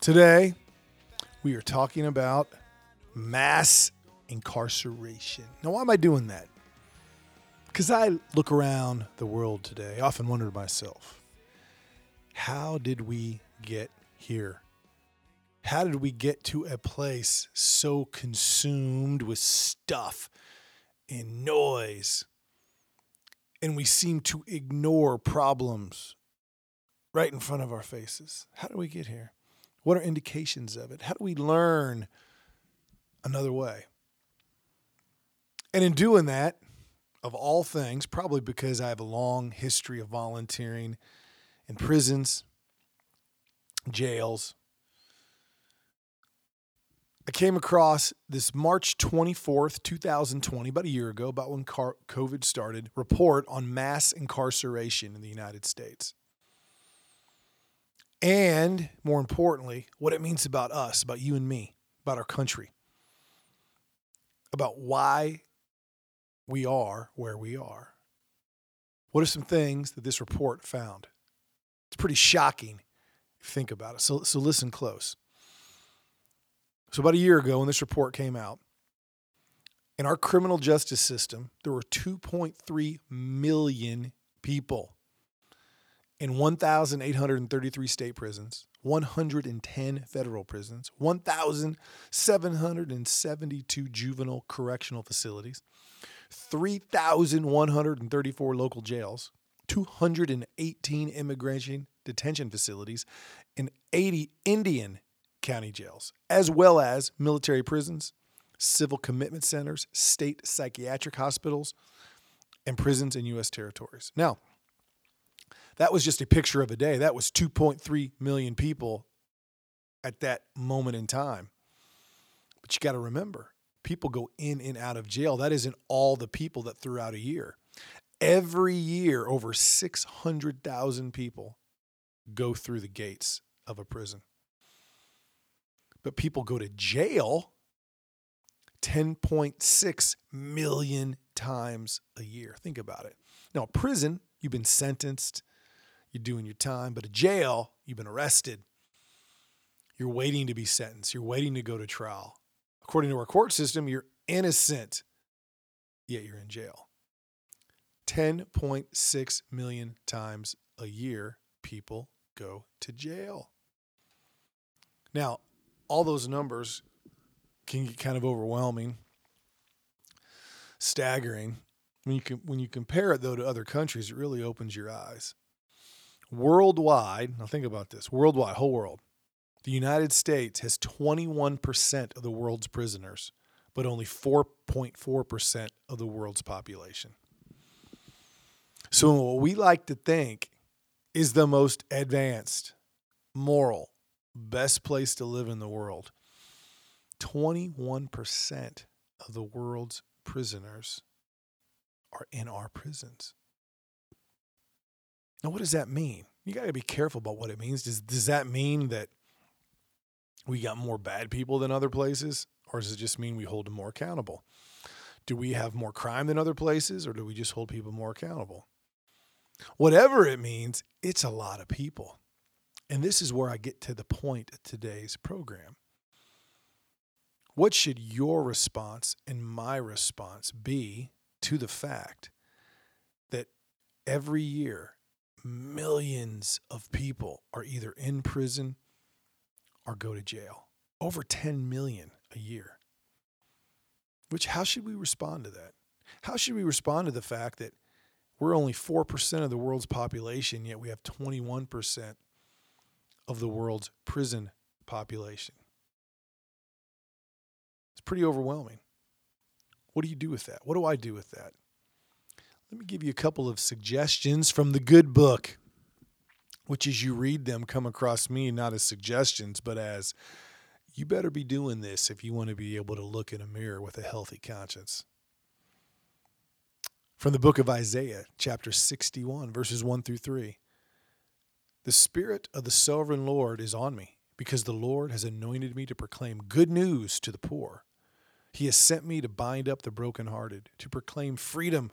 Today, we are talking about mass incarceration. Now, why am I doing that? Because I look around the world today, I often wonder to myself, how did we get here? How did we get to a place so consumed with stuff and noise? And we seem to ignore problems right in front of our faces. How did we get here? What are indications of it? How do we learn another way? And in doing that, of all things, probably because I have a long history of volunteering in prisons, jails, I came across this March 24th, 2020, about a year ago, about when COVID started, report on mass incarceration in the United States. And more importantly, what it means about us, about you and me, about our country, about why we are where we are. What are some things that this report found? It's pretty shocking think about it. So, so listen close. So, about a year ago, when this report came out, in our criminal justice system, there were 2.3 million people in 1,833 state prisons, 110 federal prisons, 1,772 juvenile correctional facilities, 3,134 local jails, 218 immigration detention facilities, and 80 Indian Country jails, as well as military prisons, civil commitment centers, state psychiatric hospitals, and prisons in U.S. territories. Now, that was just a picture of a day. That was 2.3 million people at that moment in time. But you got to remember, people go in and out of jail. That isn't all the people that throughout a year. Every year, over 600,000 people go through the gates of a prison but people go to jail 10.6 million times a year. Think about it. Now, prison, you've been sentenced, you're doing your time, but a jail, you've been arrested. You're waiting to be sentenced, you're waiting to go to trial. According to our court system, you're innocent, yet you're in jail. 10.6 million times a year, people go to jail. Now, all those numbers can get kind of overwhelming, staggering. When you can, when you compare it though to other countries, it really opens your eyes. Worldwide, now think about this: worldwide, whole world, the United States has 21% of the world's prisoners, but only 4.4% of the world's population. So, what we like to think is the most advanced, moral, best place to live in the world. 21% of the world's prisoners are in our prisons. Now, what does that mean? You got to be careful about what it means. Does, does that mean that we got more bad people than other places? Or does it just mean we hold them more accountable? Do we have more crime than other places, or do we just hold people more accountable? Whatever it means, it's a lot of people. And this is where I get to the point of today's program. What should your response and my response be to the fact that every year millions of people are either in prison or go to jail? Over 10 million a year. Which, how should we respond to that? How should we respond to the fact that we're only 4% of the world's population, yet we have 21% of the world's prison population. It's pretty overwhelming. What do you do with that? What do I do with that? Let me give you a couple of suggestions from the good book, which as you read them come across me not as suggestions, but as You better be doing this if you want to be able to look in a mirror with a healthy conscience. From the book of Isaiah, chapter 61, verses 1 through 3. The Spirit of the sovereign Lord is on me, because the Lord has anointed me to proclaim good news to the poor. He has sent me to bind up the brokenhearted, to proclaim freedom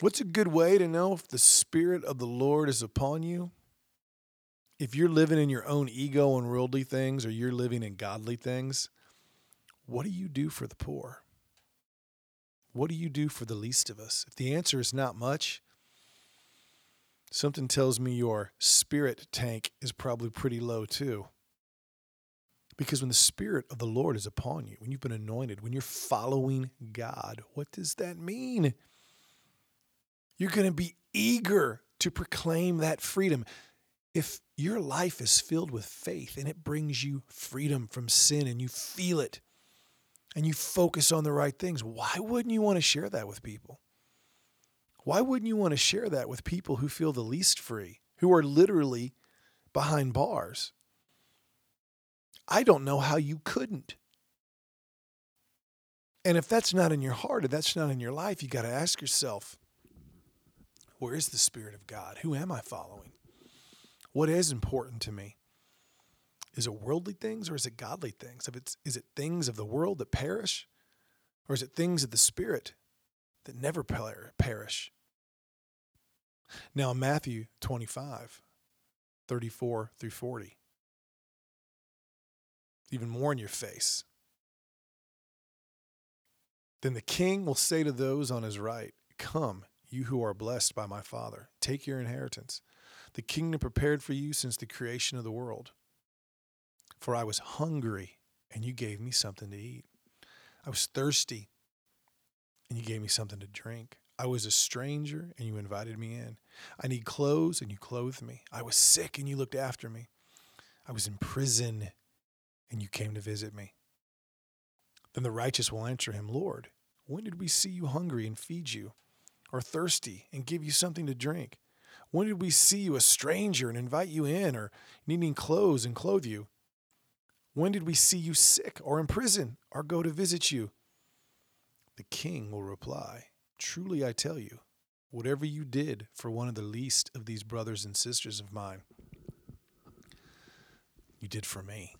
What's a good way to know if the Spirit of the Lord is upon you? If you're living in your own ego and worldly things, or you're living in godly things, what do you do for the poor? What do you do for the least of us? If the answer is not much, something tells me your spirit tank is probably pretty low too. Because when the Spirit of the Lord is upon you, when you've been anointed, when you're following God, what does that mean? You're going to be eager to proclaim that freedom. If your life is filled with faith and it brings you freedom from sin and you feel it and you focus on the right things, why wouldn't you want to share that with people? Why wouldn't you want to share that with people who feel the least free, who are literally behind bars? I don't know how you couldn't. And if that's not in your heart, if that's not in your life, you got to ask yourself, where is the Spirit of God? Who am I following? What is important to me? Is it worldly things or is it godly things? If it's is it things of the world that perish, or is it things of the Spirit that never perish? Now Matthew 25, 34 through 40. Even more in your face. Then the king will say to those on his right, Come, you who are blessed by my Father. Take your inheritance, the kingdom prepared for you since the creation of the world. For I was hungry, and you gave me something to eat. I was thirsty, and you gave me something to drink. I was a stranger, and you invited me in. I need clothes, and you clothed me. I was sick, and you looked after me. I was in prison, and you came to visit me. Then the righteous will answer him, Lord, when did we see you hungry and feed you? Or thirsty and give you something to drink? When did we see you a stranger and invite you in or needing clothes and clothe you? When did we see you sick or in prison or go to visit you? The king will reply, Truly I tell you, whatever you did for one of the least of these brothers and sisters of mine, you did for me.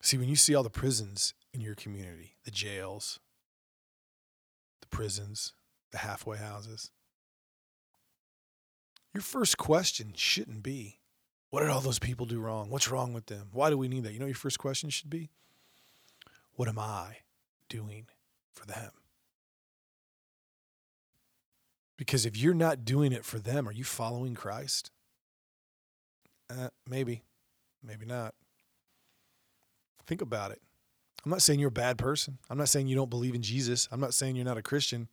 See, when you see all the prisons in your community, the jails, prisons, the halfway houses. Your first question shouldn't be, what did all those people do wrong? What's wrong with them? Why do we need that? You know your first question should be, what am I doing for them? Because if you're not doing it for them, are you following Christ? Uh, maybe, maybe not. Think about it. I'm not saying you're a bad person. I'm not saying you don't believe in Jesus. I'm not saying you're not a Christian,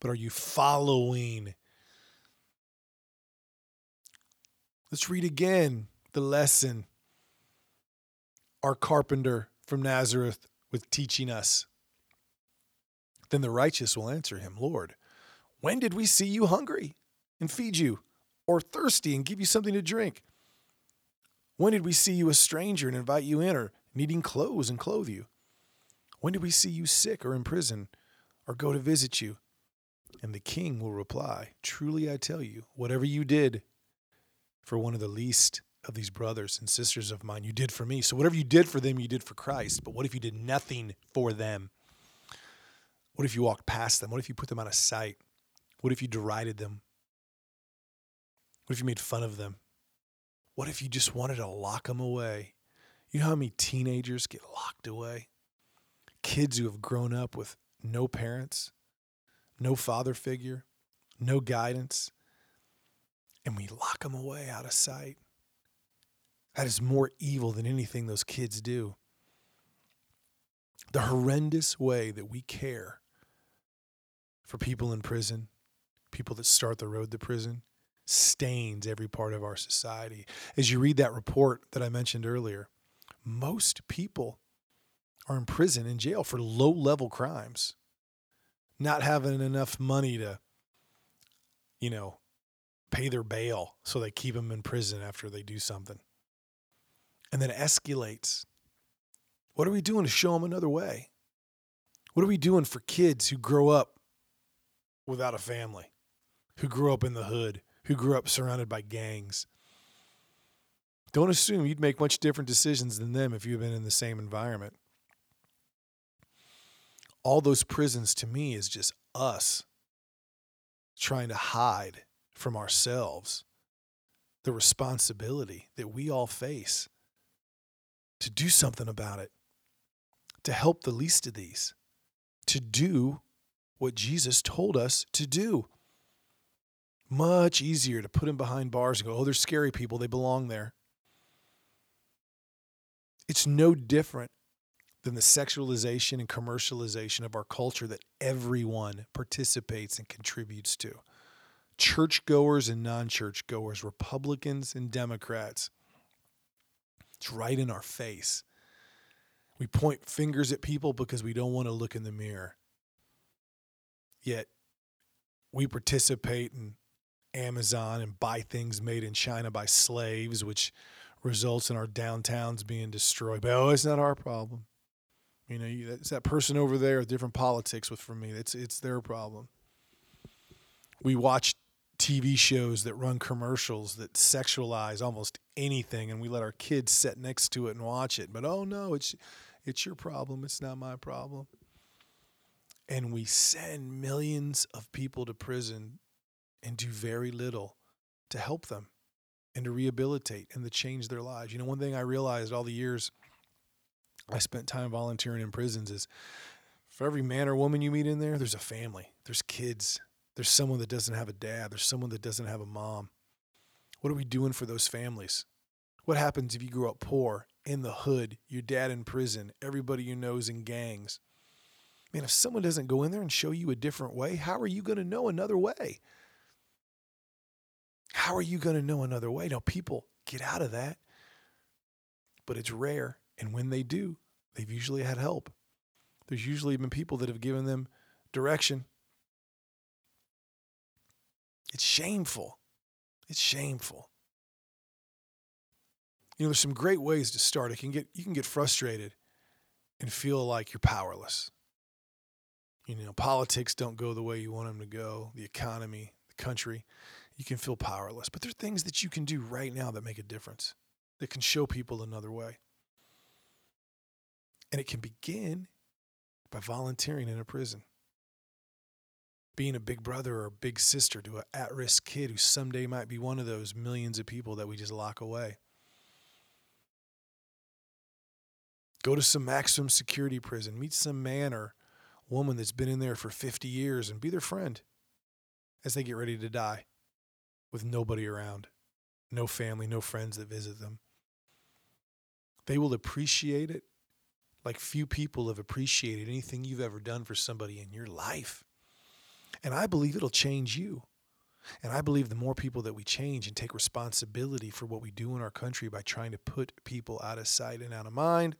but are you following? Let's read again the lesson our carpenter from Nazareth was teaching us. Then the righteous will answer him, Lord, when did we see you hungry and feed you, or thirsty and give you something to drink? When did we see you a stranger and invite you in, or needing clothes and clothe you? When did we see you sick or in prison or go to visit you? And the king will reply, Truly I tell you, whatever you did for one of the least of these brothers and sisters of mine, you did for me. So whatever you did for them, you did for Christ. But what if you did nothing for them? What if you walked past them? What if you put them out of sight? What if you derided them? What if you made fun of them? What if you just wanted to lock them away? You know how many teenagers get locked away? Kids who have grown up with no parents, no father figure, no guidance, and we lock them away out of sight. That is more evil than anything those kids do. The horrendous way that we care for people in prison, people that start the road to prison, stains every part of our society. As you read that report that I mentioned earlier, most people are in prison in jail for low level crimes, not having enough money to, you know, pay their bail so they keep them in prison after they do something. And then escalates. What are we doing to show them another way? What are we doing for kids who grow up without a family, who grew up in the hood, who grew up surrounded by gangs? Don't assume you'd make much different decisions than them if you've been in the same environment. All those prisons to me is just us trying to hide from ourselves the responsibility that we all face to do something about it, to help the least of these, to do what Jesus told us to do. Much easier to put them behind bars and go, oh, they're scary people, they belong there. It's no different than the sexualization and commercialization of our culture that everyone participates and contributes to. Churchgoers and non churchgoers, Republicans and Democrats. It's right in our face. We point fingers at people because we don't want to look in the mirror. Yet we participate in Amazon and buy things made in China by slaves, which results in our downtowns being destroyed. But oh, it's not our problem. You know, it's that person over there with different politics with from me. It's it's their problem. We watch TV shows that run commercials that sexualize almost anything, and we let our kids sit next to it and watch it. But oh no, it's it's your problem. It's not my problem. And we send millions of people to prison and do very little to help them and to rehabilitate and to change their lives. You know, one thing I realized all the years I spent time volunteering in prisons is for every man or woman you meet in there, there's a family, there's kids, there's someone that doesn't have a dad, there's someone that doesn't have a mom. What are we doing for those families? What happens if you grew up poor, in the hood, your dad in prison, everybody you know is in gangs? Man, if someone doesn't go in there and show you a different way, how are you going to know another way? How are you going to know another way? Now, people get out of that, but it's rare. And when they do, they've usually had help. There's usually been people that have given them direction. It's shameful. It's shameful. You know, there's some great ways to start. It can get you can get frustrated and feel like you're powerless. You know, politics don't go the way you want them to go, the economy, the country. You can feel powerless. But there are things that you can do right now that make a difference, that can show people another way. And it can begin by volunteering in a prison. Being a big brother or a big sister to an at risk kid who someday might be one of those millions of people that we just lock away. Go to some maximum security prison, meet some man or woman that's been in there for 50 years and be their friend as they get ready to die with nobody around, no family, no friends that visit them. They will appreciate it like few people have appreciated anything you've ever done for somebody in your life. And I believe it'll change you. And I believe the more people that we change and take responsibility for what we do in our country by trying to put people out of sight and out of mind,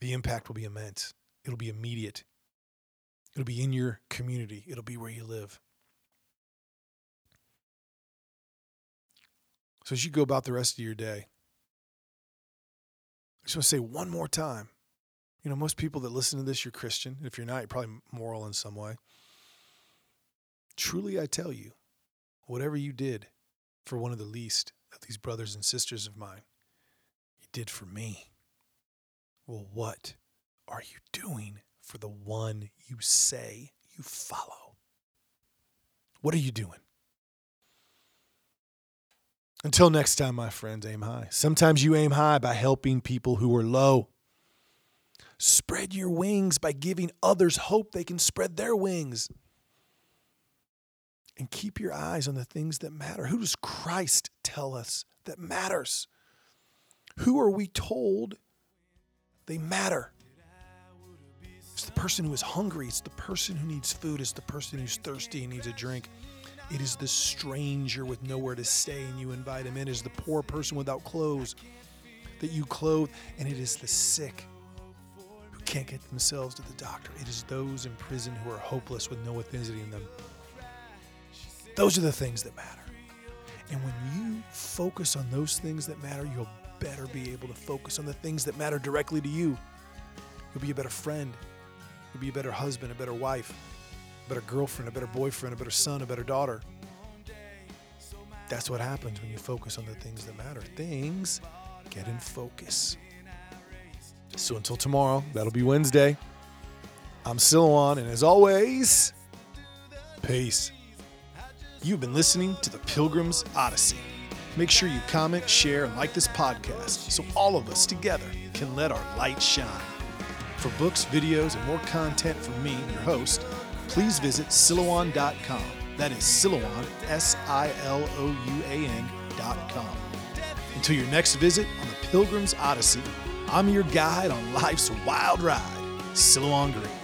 the impact will be immense. It'll be immediate. It'll be in your community, it'll be where you live. So as you go about the rest of your day, just want to say one more time. You know, most people that listen to this, you're Christian. If you're not, you're probably moral in some way. Truly, I tell you, whatever you did for one of the least of these brothers and sisters of mine, you did for me. Well, what are you doing for the one you say you follow? What are you doing? Until next time, my friends, aim high. Sometimes you aim high by helping people who are low. Spread your wings by giving others hope they can spread their wings. and keep your eyes on the things that matter. Who does Christ tell us that matters? Who are we told they matter? It's the person who is hungry. It's the person who needs food. It's the person who's thirsty and needs a drink. It is the stranger with nowhere to stay and you invite him in. It is the poor person without clothes that you clothe. And it is the sick who can't get themselves to the doctor. It is those in prison who are hopeless with no ethnicity in them. Those are the things that matter. And when you focus on those things that matter, you'll better be able to focus on the things that matter directly to you. You'll be a better friend. You'll be a better husband, a better wife, better girlfriend, a better boyfriend, a better son, a better daughter. That's what happens when you focus on the things that matter. Things get in focus. So until tomorrow, that'll be Wednesday. I'm Silouan, and as always, peace. You've been listening to the Pilgrim's Odyssey. Make sure you comment, share, and like this podcast so all of us together can let our light shine. For books, videos, and more content from me, your host, please visit Silouan.com. That is Silouan, S I L O U A N.com. Until your next visit on the Pilgrim's Odyssey, I'm your guide on life's wild ride, Silouan Green.